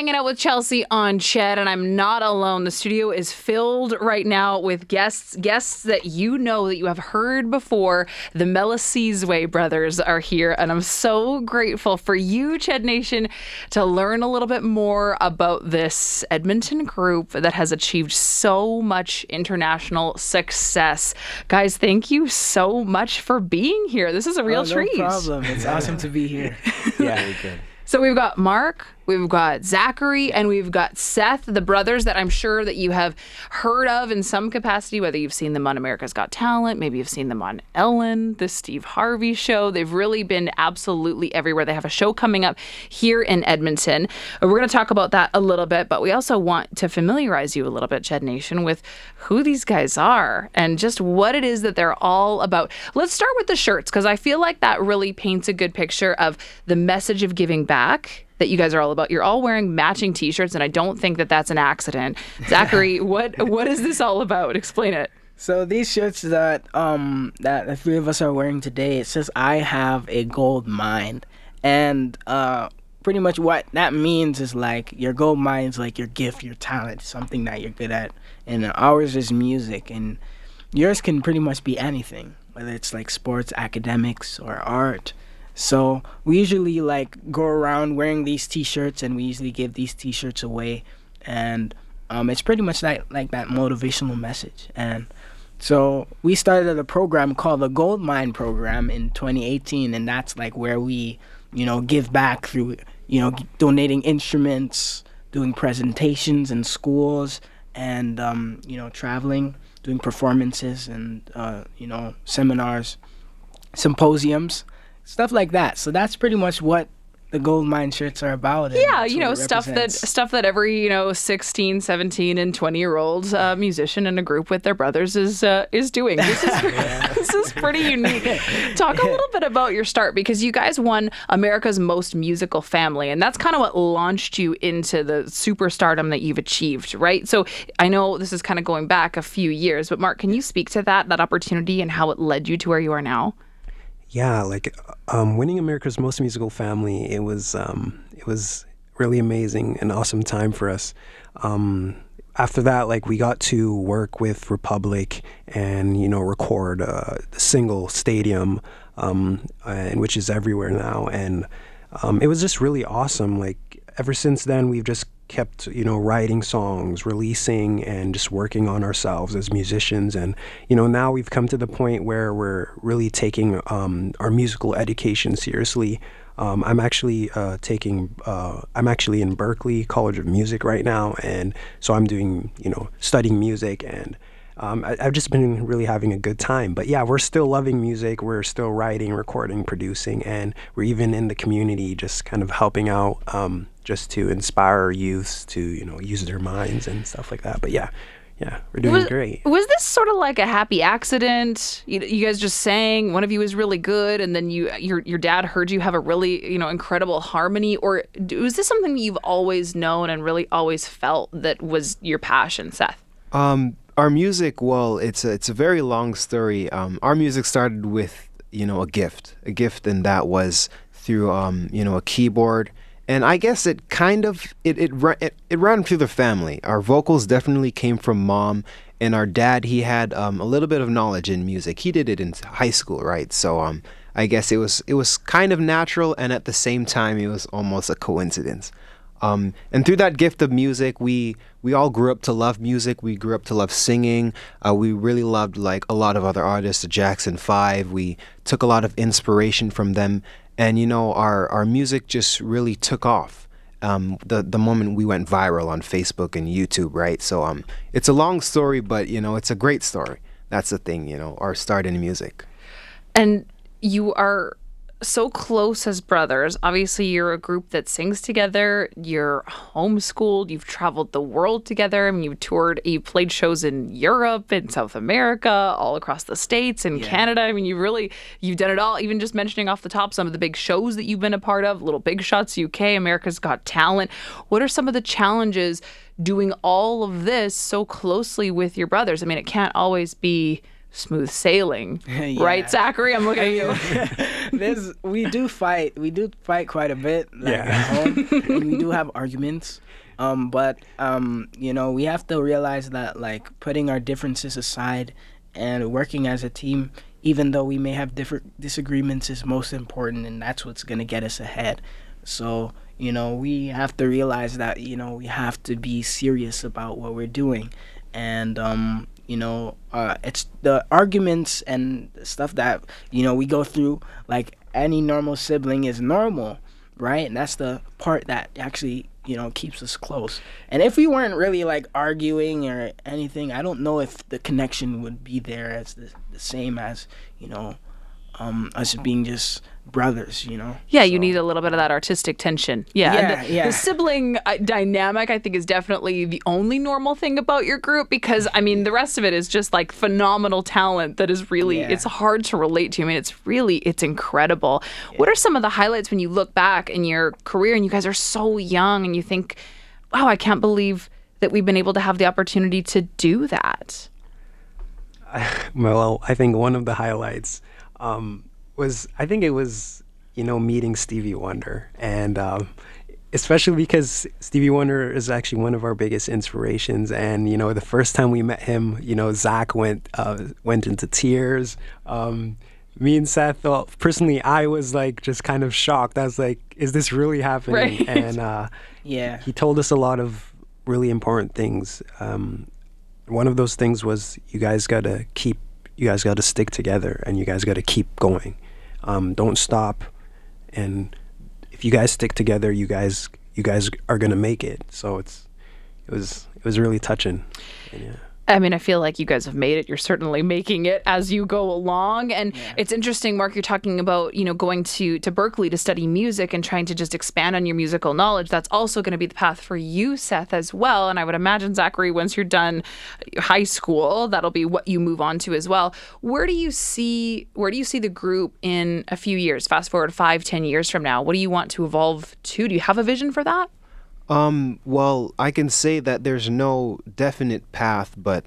hanging out with Chelsea on Ched, and I'm not alone. The studio is filled right now with guests, guests that you know that you have heard before. The Melisizwe brothers are here, and I'm so grateful for you, Ched Nation, to learn a little bit more about this Edmonton group that has achieved so much international success. Guys, thank you so much for being here. This is a real oh, no treat. No problem. It's awesome to be here. yeah, very good. So we've got Marc, we've got Zacary, and we've got Seth, the brothers that I'm sure that you have heard of in some capacity, whether you've seen them on America's Got Talent, maybe you've seen them on Ellen, the Steve Harvey show. They've really been absolutely everywhere. They have a show coming up here in Edmonton. We're going to talk about that a little bit, but we also want to familiarize you a little bit, Ched Nation, with who these guys are and just what it is that they're all about. Let's start with the shirts because I feel like that really paints a good picture of the message of giving back back that you guys are all about. You're all wearing matching T-shirts, and I don't think that that's an accident. Zacary, what what is this all about? Explain it. So these shirts that um that the three of us are wearing today, it says "I have a gold mine," and uh, pretty much what that means is like your gold mine is like your gift, your talent, something that you're good at, and ours is music, and yours can pretty much be anything, whether it's like sports, academics, or art. So we usually like go around wearing these T-shirts, and we usually give these T-shirts away, and um, it's pretty much like like that motivational message. And so we started a program called the Gold Mine Program in 2018, and that's like where we, you know, give back through you know donating instruments, doing presentations in schools, and um, you know traveling, doing performances, and uh, you know seminars, symposiums stuff like that. So that's pretty much what the gold mine shirts are about. Yeah, you know, stuff that stuff that every, you know, 16, 17 and 20 year old uh, musician in a group with their brothers is uh, is doing. This is this is pretty unique. Talk a little bit about your start because you guys won America's Most Musical Family and that's kind of what launched you into the superstardom that you've achieved, right? So, I know this is kind of going back a few years, but Marc, can you speak to that that opportunity and how it led you to where you are now? Yeah, like um, winning America's Most Musical Family, it was um, it was really amazing, an awesome time for us. Um, after that, like we got to work with Republic and you know record a single Stadium, um, and which is everywhere now, and um, it was just really awesome. Like ever since then, we've just kept you know writing songs releasing and just working on ourselves as musicians and you know now we've come to the point where we're really taking um, our musical education seriously um, I'm actually uh, taking uh, I'm actually in Berklee College of Music right now and so I'm doing you know studying music and um, I, have just been really having a good time. But yeah, we're still loving music. We're still writing, recording, producing, and we're even in the community just kind of helping out um, just to inspire youths to, you know, use their minds and stuff like that. But yeah, yeah, we're doing was, great. Was this sort of like a happy accident? You, you, guys just sang. One of you is really good, and then you your your dad heard you have a really you know incredible harmony. Or was this something that you've always known and really always felt that was your passion, Seth? Um, our music, well, it's a, it's a very long story. Um, our music started with you know a gift, a gift, and that was through um, you know a keyboard. And I guess it kind of it it, it it ran through the family. Our vocals definitely came from mom, and our dad. He had um, a little bit of knowledge in music. He did it in high school, right? So um, I guess it was it was kind of natural, and at the same time, it was almost a coincidence. Um, and through that gift of music, we we all grew up to love music. We grew up to love singing. Uh, we really loved like a lot of other artists, the Jackson Five. We took a lot of inspiration from them, and you know, our our music just really took off. Um, the the moment we went viral on Facebook and YouTube, right? So um, it's a long story, but you know, it's a great story. That's the thing, you know, our start in music. And you are so close as brothers. Obviously, you're a group that sings together. You're homeschooled. You've traveled the world together. I mean, you've toured. You've played shows in Europe, in South America, all across the states, in yeah. Canada. I mean, you've really you've done it all. Even just mentioning off the top some of the big shows that you've been a part of: Little Big Shots UK, America's Got Talent. What are some of the challenges doing all of this so closely with your brothers? I mean, it can't always be smooth sailing, Yeah. right, Zacary? I'm looking at you. There's we do fight. We do fight quite a bit. Like, Yeah. At home, we do have arguments. Um, but um, you know, we have to realize that like putting our differences aside and working as a team, even though we may have different disagreements, is most important, and that's what's gonna get us ahead. So you know, we have to realize that you know we have to be serious about what we're doing, and um, you know, uh, it's the arguments and stuff that you know we go through. Like any normal sibling is normal, right? And that's the part that actually you know keeps us close. And if we weren't really like arguing or anything, I don't know if the connection would be there as the, the same as you know um, us being just brothers. You know. Yeah, you need a little bit of that artistic tension. Yeah, and Yeah, the, yeah. the sibling uh, dynamic, I think, is definitely the only normal thing about your group because I mean, the rest of it is just like phenomenal talent that is really Yeah. it's hard to relate to. I mean, it's really it's incredible. What are some of the highlights when you look back in your career and you guys are so young and you think, wow, I can't believe that we've been able to have the opportunity to do that. Well, I think one of the highlights um, was I think it was you know meeting Stevie Wonder, and um, especially because Stevie Wonder is actually one of our biggest inspirations. And you know, the first time we met him, you know, Zach went uh, went into tears. Um, me and Seth thought personally, I was like just kind of shocked. I was like, "Is this really happening?" Right. And uh, Yeah. he told us a lot of really important things. Um, one of those things was you guys got to keep, you guys got to stick together, and you guys got to keep going. Um, don't stop, and if you guys stick together, you guys, you guys are gonna make it. So it's, it was, it was really touching. And, yeah. I mean, I feel like you guys have made it. You're certainly making it as you go along. And it's interesting, Marc, you're talking about, you know, going to, to Berklee to study music and trying to just expand on your musical knowledge. That's also going to be the path for you, Seth, as well. And I would imagine, Zacary, once you're done high school, that'll be what you move on to as well. Where do you see where do you see the group in a few years? Fast forward five, ten years from now. What do you want to evolve to? Do you have a vision for that? Um, well, I can say that there's no definite path, but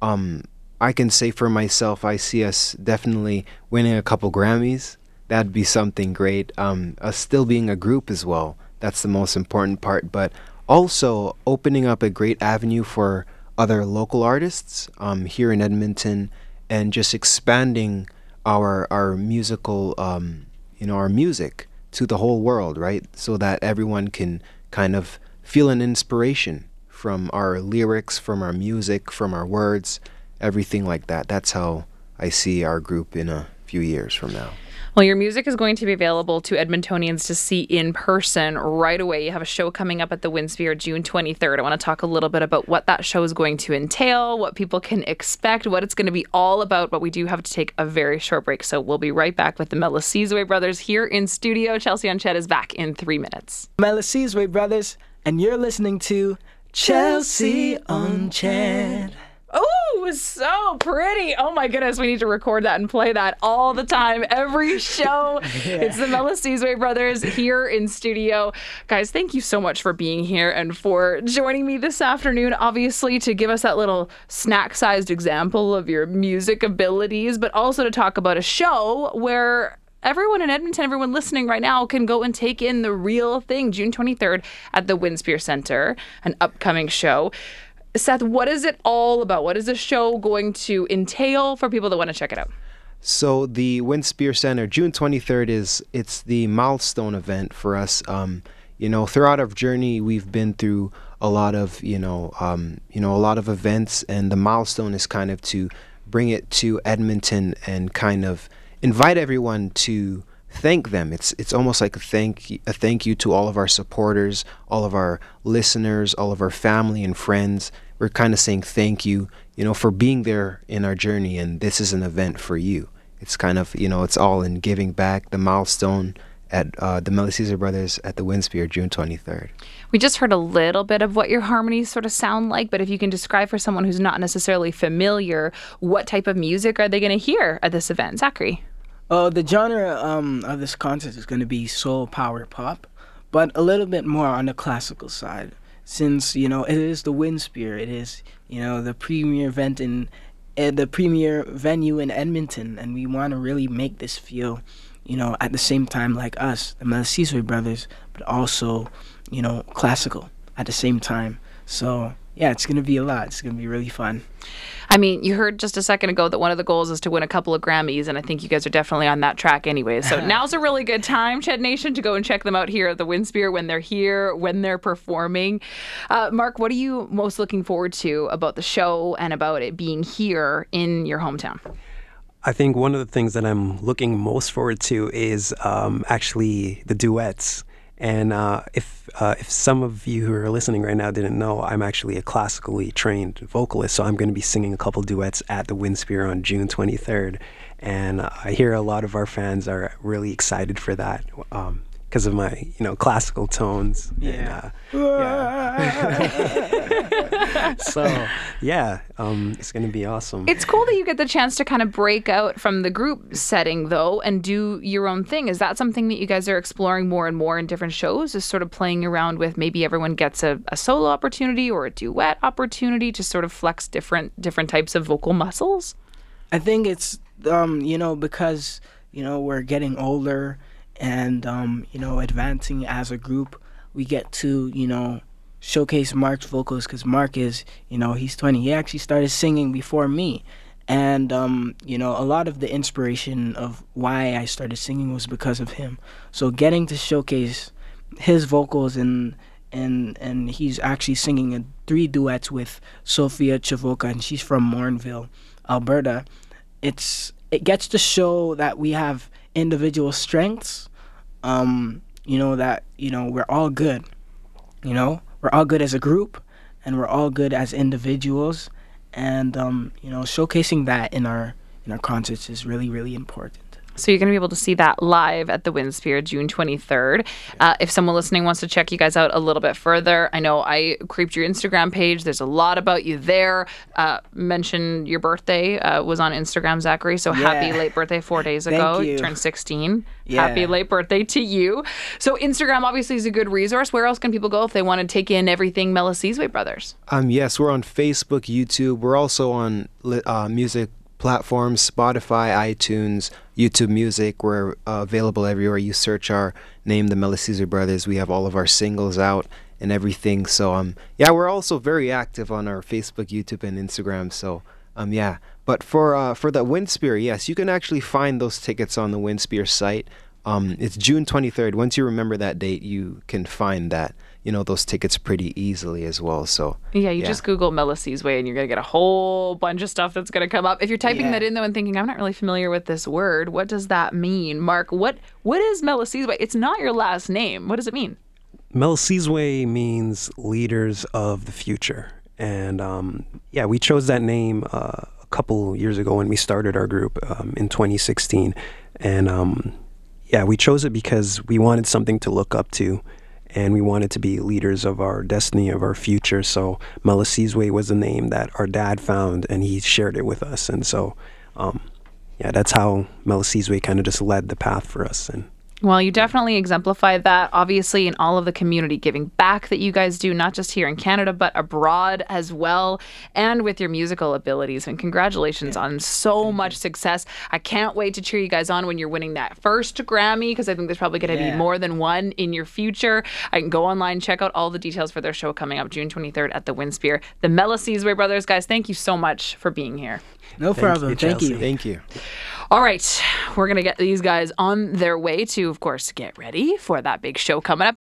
um, I can say for myself, I see us definitely winning a couple Grammys. That'd be something great. Um, us still being a group as well. That's the most important part. But also opening up a great avenue for other local artists um, here in Edmonton, and just expanding our our musical, um, you know, our music to the whole world, right? So that everyone can kind of feel an inspiration from our lyrics, from our music, from our words, everything like that. That's how I see our group in a few years from now. Well, your music is going to be available to Edmontonians to see in person right away. You have a show coming up at the Winspear June 23rd. I want to talk a little bit about what that show is going to entail, what people can expect, what it's going to be all about. But we do have to take a very short break. So we'll be right back with the Melisizwe brothers here in studio. Chelsea on Ched is back in three minutes. Melisizwe brothers, and you're listening to Chelsea on Ched. Oh, it was so pretty. Oh my goodness, we need to record that and play that all the time, every show. It's the Melisizwe brothers here in studio. Guys, thank you so much for being here and for joining me this afternoon, obviously, to give us that little snack sized example of your music abilities, but also to talk about a show where everyone in Edmonton, everyone listening right now can go and take in the real thing June 23rd at the Winspear Center, an upcoming show. Seth, what is it all about? What is the show going to entail for people that want to check it out? So the Winspear Center, June 23rd is it's the milestone event for us. Um, you know, throughout our journey, we've been through a lot of you know, um, you know, a lot of events, and the milestone is kind of to bring it to Edmonton and kind of invite everyone to thank them. It's it's almost like a thank a thank you to all of our supporters, all of our listeners, all of our family and friends. We're kind of saying thank you, you know, for being there in our journey, and this is an event for you. It's kind of you know, it's all in giving back. The milestone at uh, the Melisizwe Brothers at the Winspear, June 23rd. We just heard a little bit of what your harmonies sort of sound like, but if you can describe for someone who's not necessarily familiar, what type of music are they going to hear at this event? Zacary. Uh, the genre um, of this concert is going to be soul power pop, but a little bit more on the classical side. Since you know it is the Winspear, it is you know the premier event in uh, the premier venue in Edmonton, and we want to really make this feel, you know, at the same time like us, the Melisizwe brothers, but also, you know, classical at the same time. So yeah, it's gonna be a lot. It's gonna be really fun. I mean, you heard just a second ago that one of the goals is to win a couple of Grammys, and I think you guys are definitely on that track anyway. So now's a really good time, Ched Nation, to go and check them out here at the Winspear when they're here, when they're performing. Uh, Marc, what are you most looking forward to about the show and about it being here in your hometown? I think one of the things that I'm looking most forward to is um, actually the duets. And uh, if uh, if some of you who are listening right now didn't know, I'm actually a classically trained vocalist, so I'm going to be singing a couple duets at the Winspear on June 23rd. And I hear a lot of our fans are really excited for that because of my you know classical tones. Yeah. And, uh, yeah. so yeah, um, it's going to be awesome. It's cool that you get the chance to kind of break out from the group setting, though, and do your own thing. Is that something that you guys are exploring more and more in different shows? Is sort of playing around with maybe everyone gets a, a solo opportunity or a duet opportunity to sort of flex different different types of vocal muscles? I think it's um, you know because you know we're getting older and um, you know advancing as a group. We get to you know showcase Marc's vocals because Marc is you know he's 20. He actually started singing before me, and um, you know a lot of the inspiration of why I started singing was because of him. So getting to showcase his vocals and and and he's actually singing in three duets with Sophia Chavoka, and she's from Morinville, Alberta. It's it gets to show that we have individual strengths. Um, you know that you know we're all good. You know we're all good as a group, and we're all good as individuals, and um, you know showcasing that in our in our concerts is really really important. So you're going to be able to see that live at the Winspear June 23rd. Uh, if someone listening wants to check you guys out a little bit further, I know I creeped your Instagram page. There's a lot about you there. Uh, mentioned your birthday uh, was on Instagram, Zacary. So happy late birthday four days Thank ago. you. turned 16. Yeah. Happy late birthday to you. So Instagram obviously is a good resource. Where else can people go if they want to take in everything Melisizwe Brothers? Um, yes, we're on Facebook, YouTube. We're also on uh, music platforms, Spotify, iTunes, YouTube Music. We're uh, available everywhere. You search our name, the Melisizwe Brothers. We have all of our singles out and everything. So um, yeah, we're also very active on our Facebook, YouTube, and Instagram. So um, yeah. But for uh, for the Winspear, yes, you can actually find those tickets on the Winspear site. Um, it's June 23rd. Once you remember that date, you can find that you know those tickets pretty easily as well. So Yeah, you Yeah. just Google Melisizwe and you're going to get a whole bunch of stuff that's going to come up. If you're typing Yeah. that in though and thinking, I'm not really familiar with this word, what does that mean? Marc, what what is way It's not your last name. What does it mean? Melisizwe means leaders of the future. And um, yeah, we chose that name uh, a couple years ago when we started our group um, in 2016. And um, yeah, we chose it because we wanted something to look up to and we wanted to be leaders of our destiny, of our future. So Melisizwe was the name that our dad found and he shared it with us. And so, um, yeah, that's how Melisizwe kind of just led the path for us. And Well, you definitely exemplify that, obviously, in all of the community giving back that you guys do, not just here in Canada, but abroad as well, and with your musical abilities. And congratulations on so much success. I can't wait to cheer you guys on when you're winning that first Grammy, because I think there's probably going to be more than one in your future. I can go online, check out all the details for their show coming up June 23rd at the Winspear. The Melisizwe Brothers, guys, thank you so much for being here. No problem. you, Thank you. thank you. All right, we're going to get these guys on their way to, of course, get ready for that big show coming up.